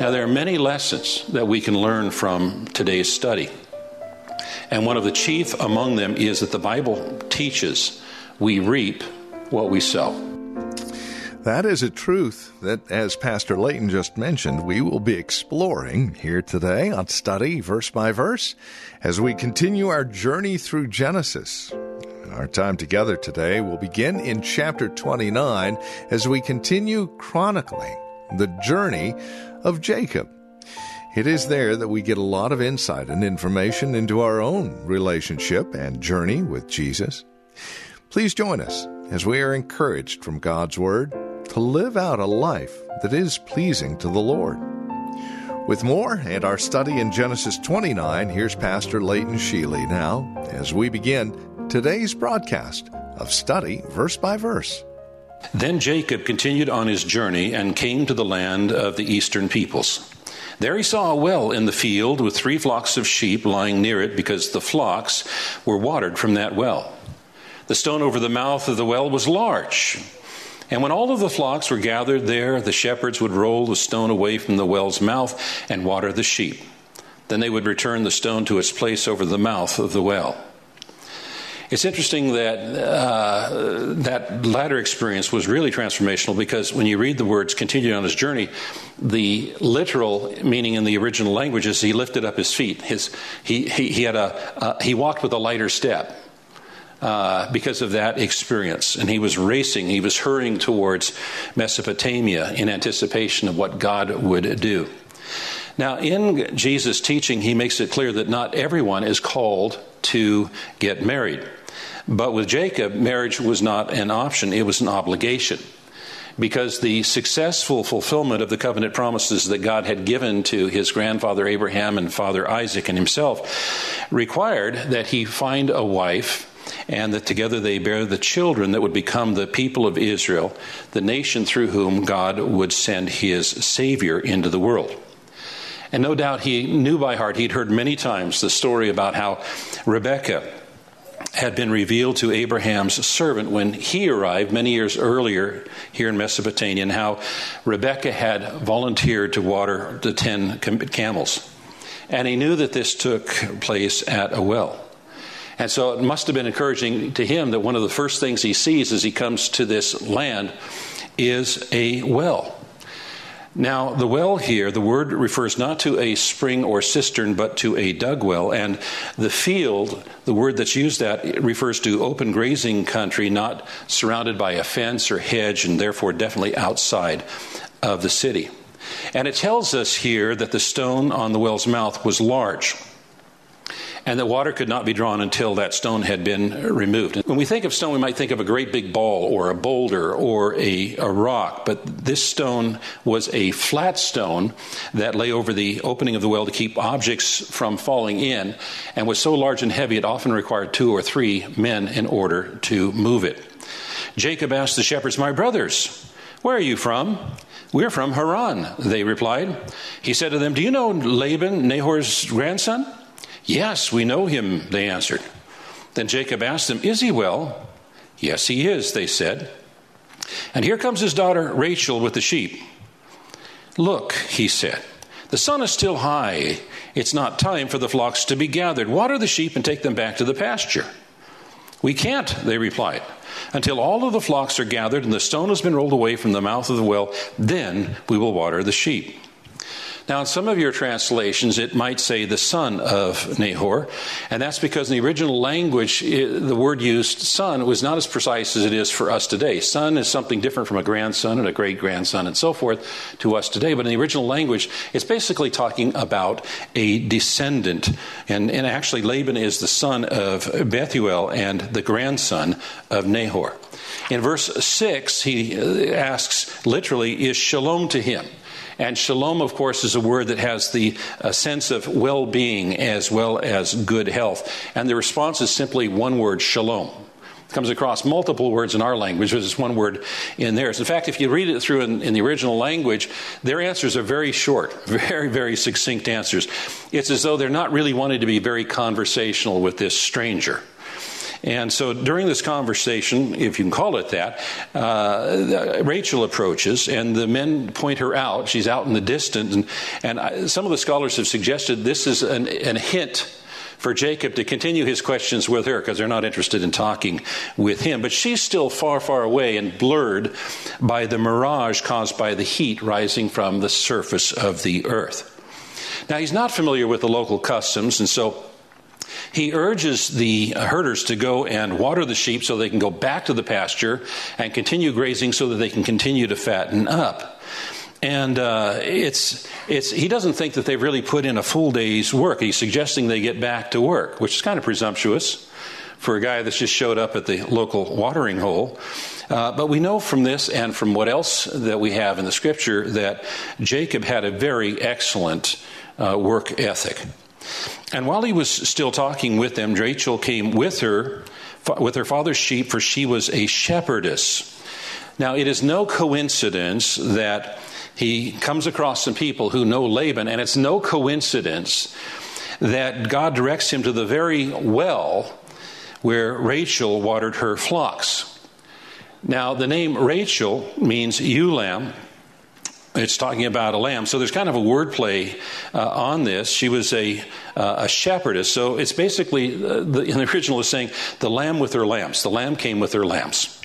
Now, there are many lessons that we can learn from today's study. And one of the chief among them is that the Bible teaches we reap what we sow. That is a truth that, as Pastor Layton just mentioned, we will be exploring here today on Study Verse by Verse as we continue our journey through Genesis. Our time together today will begin in chapter 29 as we continue chronicling the journey of Jacob. It is there that we get a lot of insight and information into our own relationship and journey with Jesus. Please join us as we are encouraged from God's Word to live out a life that is pleasing to the Lord. With more and our study in Genesis 29, here's Pastor Layton Sheely now as we begin today's broadcast of Study Verse by Verse. Then Jacob continued on his journey and came to the land of the eastern peoples. There he saw a well in the field with three flocks of sheep lying near it because the flocks were watered from that well. The stone over the mouth of the well was large. And when all of the flocks were gathered there, the shepherds would roll the stone away from the well's mouth and water the sheep. Then they would return the stone to its place over the mouth of the well. It's interesting that uh, that latter experience was really transformational because when you read the words continued on his journey, the literal meaning in the original language is he lifted up his feet. His, he, he, he, had a, uh, he walked with a lighter step. Uh, because of that experience. And he was racing, he was hurrying towards Mesopotamia in anticipation of what God would do. Now, in Jesus' teaching, he makes it clear that not everyone is called to get married. But with Jacob, marriage was not an option, it was an obligation. Because the successful fulfillment of the covenant promises that God had given to his grandfather Abraham and father Isaac and himself required that he find a wife and that together they bear the children that would become the people of Israel, the nation through whom God would send his Savior into the world. And no doubt he knew by heart, he'd heard many times the story about how Rebekah had been revealed to Abraham's servant when he arrived many years earlier here in Mesopotamia, and how Rebekah had volunteered to water the ten camels. And he knew that this took place at a well. And so it must have been encouraging to him that one of the first things he sees as he comes to this land is a well. Now, the well here, the word refers not to a spring or cistern, but to a dug well. And the field, the word that's used that refers to open grazing country, not surrounded by a fence or hedge, and therefore definitely outside of the city. And it tells us here that the stone on the well's mouth was large and that water could not be drawn until that stone had been removed. When we think of stone, we might think of a great big ball or a boulder or a, a rock, but this stone was a flat stone that lay over the opening of the well to keep objects from falling in, and was so large and heavy it often required two or three men in order to move it. Jacob asked the shepherds, My brothers, where are you from? We're from Haran, they replied. He said to them, Do you know Laban, Nahor's grandson? Yes, we know him, they answered. Then Jacob asked them, Is he well? Yes, he is, they said. And here comes his daughter Rachel with the sheep. Look, he said, the sun is still high. It's not time for the flocks to be gathered. Water the sheep and take them back to the pasture. We can't, they replied, until all of the flocks are gathered and the stone has been rolled away from the mouth of the well. Then we will water the sheep. Now, in some of your translations, it might say the son of Nahor, and that's because in the original language, it, the word used son was not as precise as it is for us today. Son is something different from a grandson and a great grandson and so forth to us today, but in the original language, it's basically talking about a descendant. And, and actually, Laban is the son of Bethuel and the grandson of Nahor. In verse 6, he uh, asks literally, Is shalom to him? And shalom, of course, is a word that has the uh, sense of well being as well as good health. And the response is simply one word shalom It comes across multiple words in our language, but it's one word in theirs. In fact, if you read it through in, in, the original language, their answers are very short, very, very succinct answers. It's as though they're not really wanting to be very conversational with this stranger. And so during this conversation, if you can call it that, uh, Rachel approaches and the men point her out. She's out in the distance. And, and I, some of the scholars have suggested this is an, an hint for Jacob to continue his questions with her because they're not interested in talking with him. But she's still far, far away and blurred by the mirage caused by the heat rising from the surface of the earth. Now, he's not familiar with the local customs, and so he urges the herders to go and water the sheep so they can go back to the pasture and continue grazing so that they can continue to fatten up. And uh, it's, it's, he doesn't think that they've really put in a full day's work. He's suggesting they get back to work, which is kind of presumptuous for a guy that's just showed up at the local watering hole. Uh, but we know from this and from what else that we have in the scripture that Jacob had a very excellent uh, work ethic. And while he was still talking with them, Rachel came with her, with her father's sheep, for she was a shepherdess. Now, it is no coincidence that he comes across some people who know Laban, and it's no coincidence that God directs him to the very well where Rachel watered her flocks. Now, the name Rachel means ewe lamb. It's talking about a lamb. So there's kind of a wordplay uh, on this. She was a, uh, a shepherdess. So it's basically, uh, the, in the original is saying, the lamb with her lambs. The lamb came with her lambs.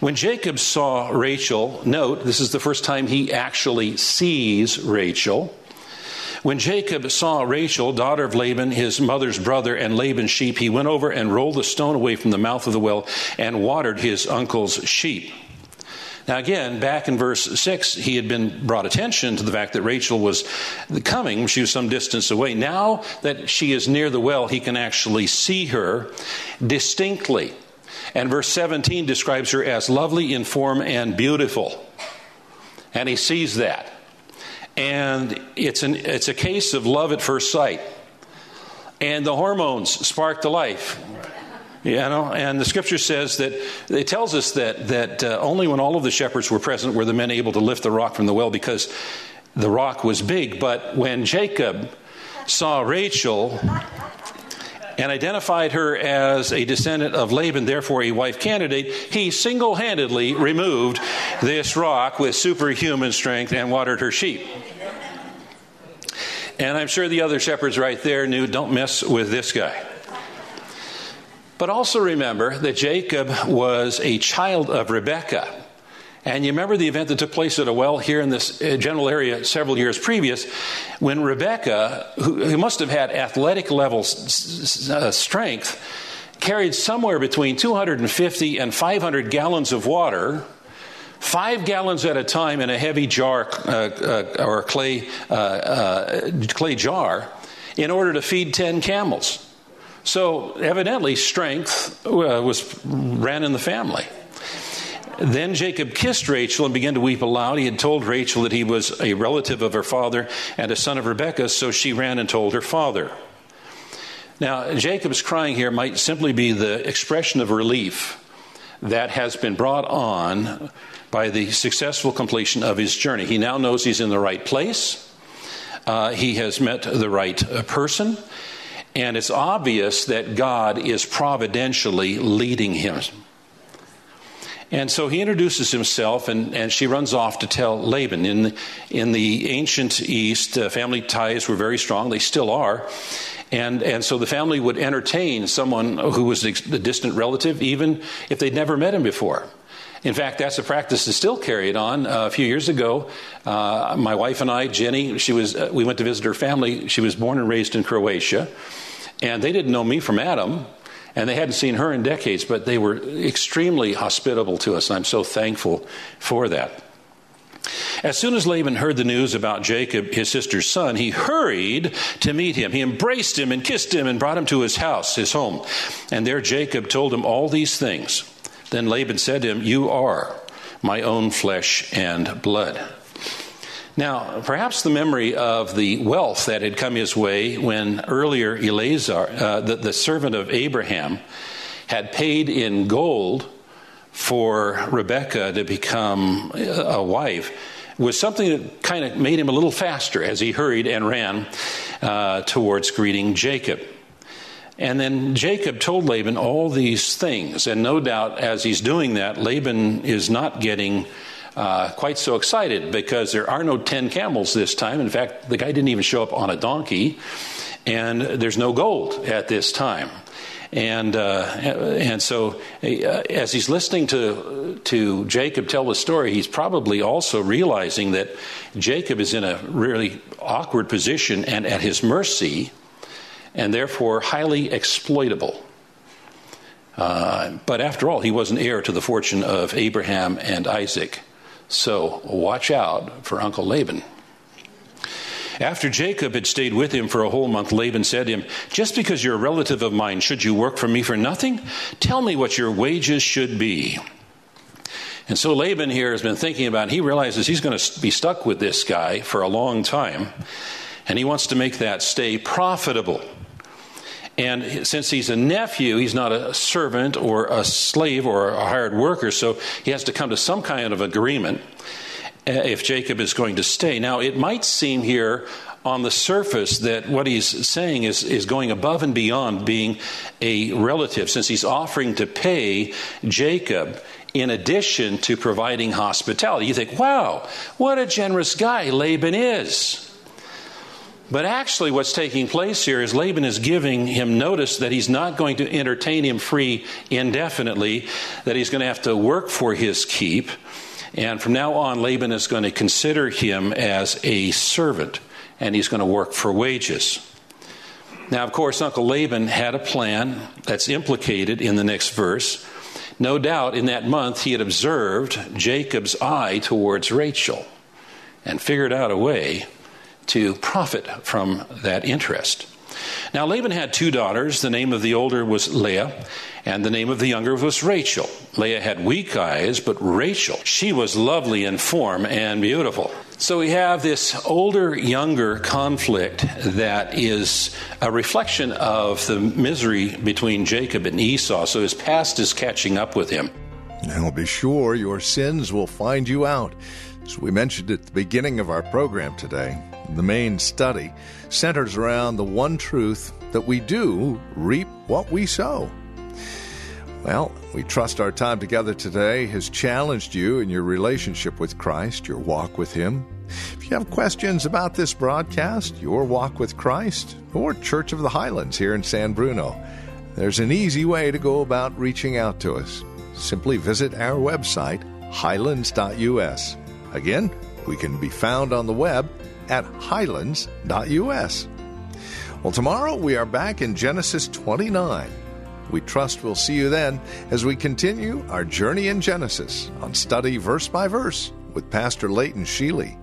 When Jacob saw Rachel, note, this is the first time he actually sees Rachel. When Jacob saw Rachel, daughter of Laban, his mother's brother, and Laban's sheep, he went over and rolled the stone away from the mouth of the well and watered his uncle's sheep. Now, again, back in verse 6, he had been brought attention to the fact that Rachel was coming. She was some distance away. Now that she is near the well, he can actually see her distinctly. And verse 17 describes her as lovely in form and beautiful. And he sees that. And it's, an, it's a case of love at first sight. And the hormones spark the life. You know, and the scripture says that it tells us that that uh, only when all of the shepherds were present were the men able to lift the rock from the well because the rock was big. But when Jacob saw Rachel, and identified her as a descendant of Laban, therefore a wife candidate, he single handedly removed this rock with superhuman strength and watered her sheep. And I'm sure the other shepherds right there knew don't mess with this guy. But also remember that Jacob was a child of Rebekah. And you remember the event that took place at a well here in this uh, general area several years previous when Rebekah, who, must have had athletic level uh, strength, carried somewhere between 250 and 500 gallons of water, five gallons at a time in a heavy jar uh, uh, or clay, uh, uh, clay jar, in order to feed 10 camels. So evidently, strength was ran in the family. Then Jacob kissed Rachel and began to weep aloud. He had told Rachel that he was a relative of her father and a son of Rebekah, so she ran and told her father. Now, Jacob's crying here might simply be the expression of relief that has been brought on by the successful completion of his journey. He now knows he's in the right place, uh, he has met the right uh, person, and it's obvious that God is providentially leading him. And so he introduces himself, and, and she runs off to tell Laban. In in the ancient East, uh, family ties were very strong, they still are. And, and so the family would entertain someone who was a distant relative, even if they'd never met him before. In fact, that's a practice that's still carried on. Uh, a few years ago, uh, my wife and I, Jenny, she was, uh, we went to visit her family. She was born and raised in Croatia. And they didn't know me from Adam and they hadn't seen her in decades, but they were extremely hospitable to us, and I'm so thankful for that. As soon as Laban heard the news about Jacob, his sister's son, he hurried to meet him. He embraced him and kissed him and brought him to his house, his home. And there Jacob told him all these things. Then Laban said to him, You are my own flesh and blood. Now, perhaps the memory of the wealth that had come his way when earlier Eleazar, uh, the, the servant of Abraham, had paid in gold for Rebekah to become a wife was something that kind of made him a little faster as he hurried and ran uh, towards greeting Jacob. And then Jacob told Laban all these things. And no doubt, as he's doing that, Laban is not getting uh, quite so excited because there are no 10 camels this time. In fact, the guy didn't even show up on a donkey, and there's no gold at this time. And uh, and so, uh, as he's listening to to Jacob tell the story, he's probably also realizing that Jacob is in a really awkward position and at his mercy and therefore highly exploitable. Uh, but after all, he was an heir to the fortune of Abraham and Isaac. So watch out for Uncle Laban. After Jacob had stayed with him for a whole month, Laban said to him, Just because you're a relative of mine, should you work for me for nothing? Tell me what your wages should be. And so Laban here has been thinking about, it. he realizes he's going to be stuck with this guy for a long time, and he wants to make that stay profitable. And since he's a nephew, he's not a servant or a slave or a hired worker, so he has to come to some kind of agreement uh, if Jacob is going to stay. Now, it might seem here on the surface that what he's saying is, is going above and beyond being a relative, since he's offering to pay Jacob in addition to providing hospitality. You think, wow, what a generous guy Laban is. But actually, what's taking place here is Laban is giving him notice that he's not going to entertain him free indefinitely, that he's going to have to work for his keep. And from now on, Laban is going to consider him as a servant, and he's going to work for wages. Now, of course, Uncle Laban had a plan that's implicated in the next verse. No doubt in that month he had observed Jacob's eye towards Rachel and figured out a way to profit from that interest. Now, Laban had two daughters. The name of the older was Leah, and the name of the younger was Rachel. Leah had weak eyes, but Rachel, she was lovely in form and beautiful. So we have this older younger conflict that is a reflection of the misery between Jacob and Esau. So his past is catching up with him. Now be sure your sins will find you out. As we mentioned at the beginning of our program today, the main study centers around the one truth that we do reap what we sow. Well, we trust our time together today has challenged you in your relationship with Christ, your walk with Him. If you have questions about this broadcast, your walk with Christ, or Church of the Highlands here in San Bruno, there's an easy way to go about reaching out to us. Simply visit our website, highlands.us. Again, we can be found on the web at highlands.us. Well, tomorrow we are back in Genesis 29. We trust we'll see you then as we continue our journey in Genesis on study verse by verse with Pastor Leighton Sheely.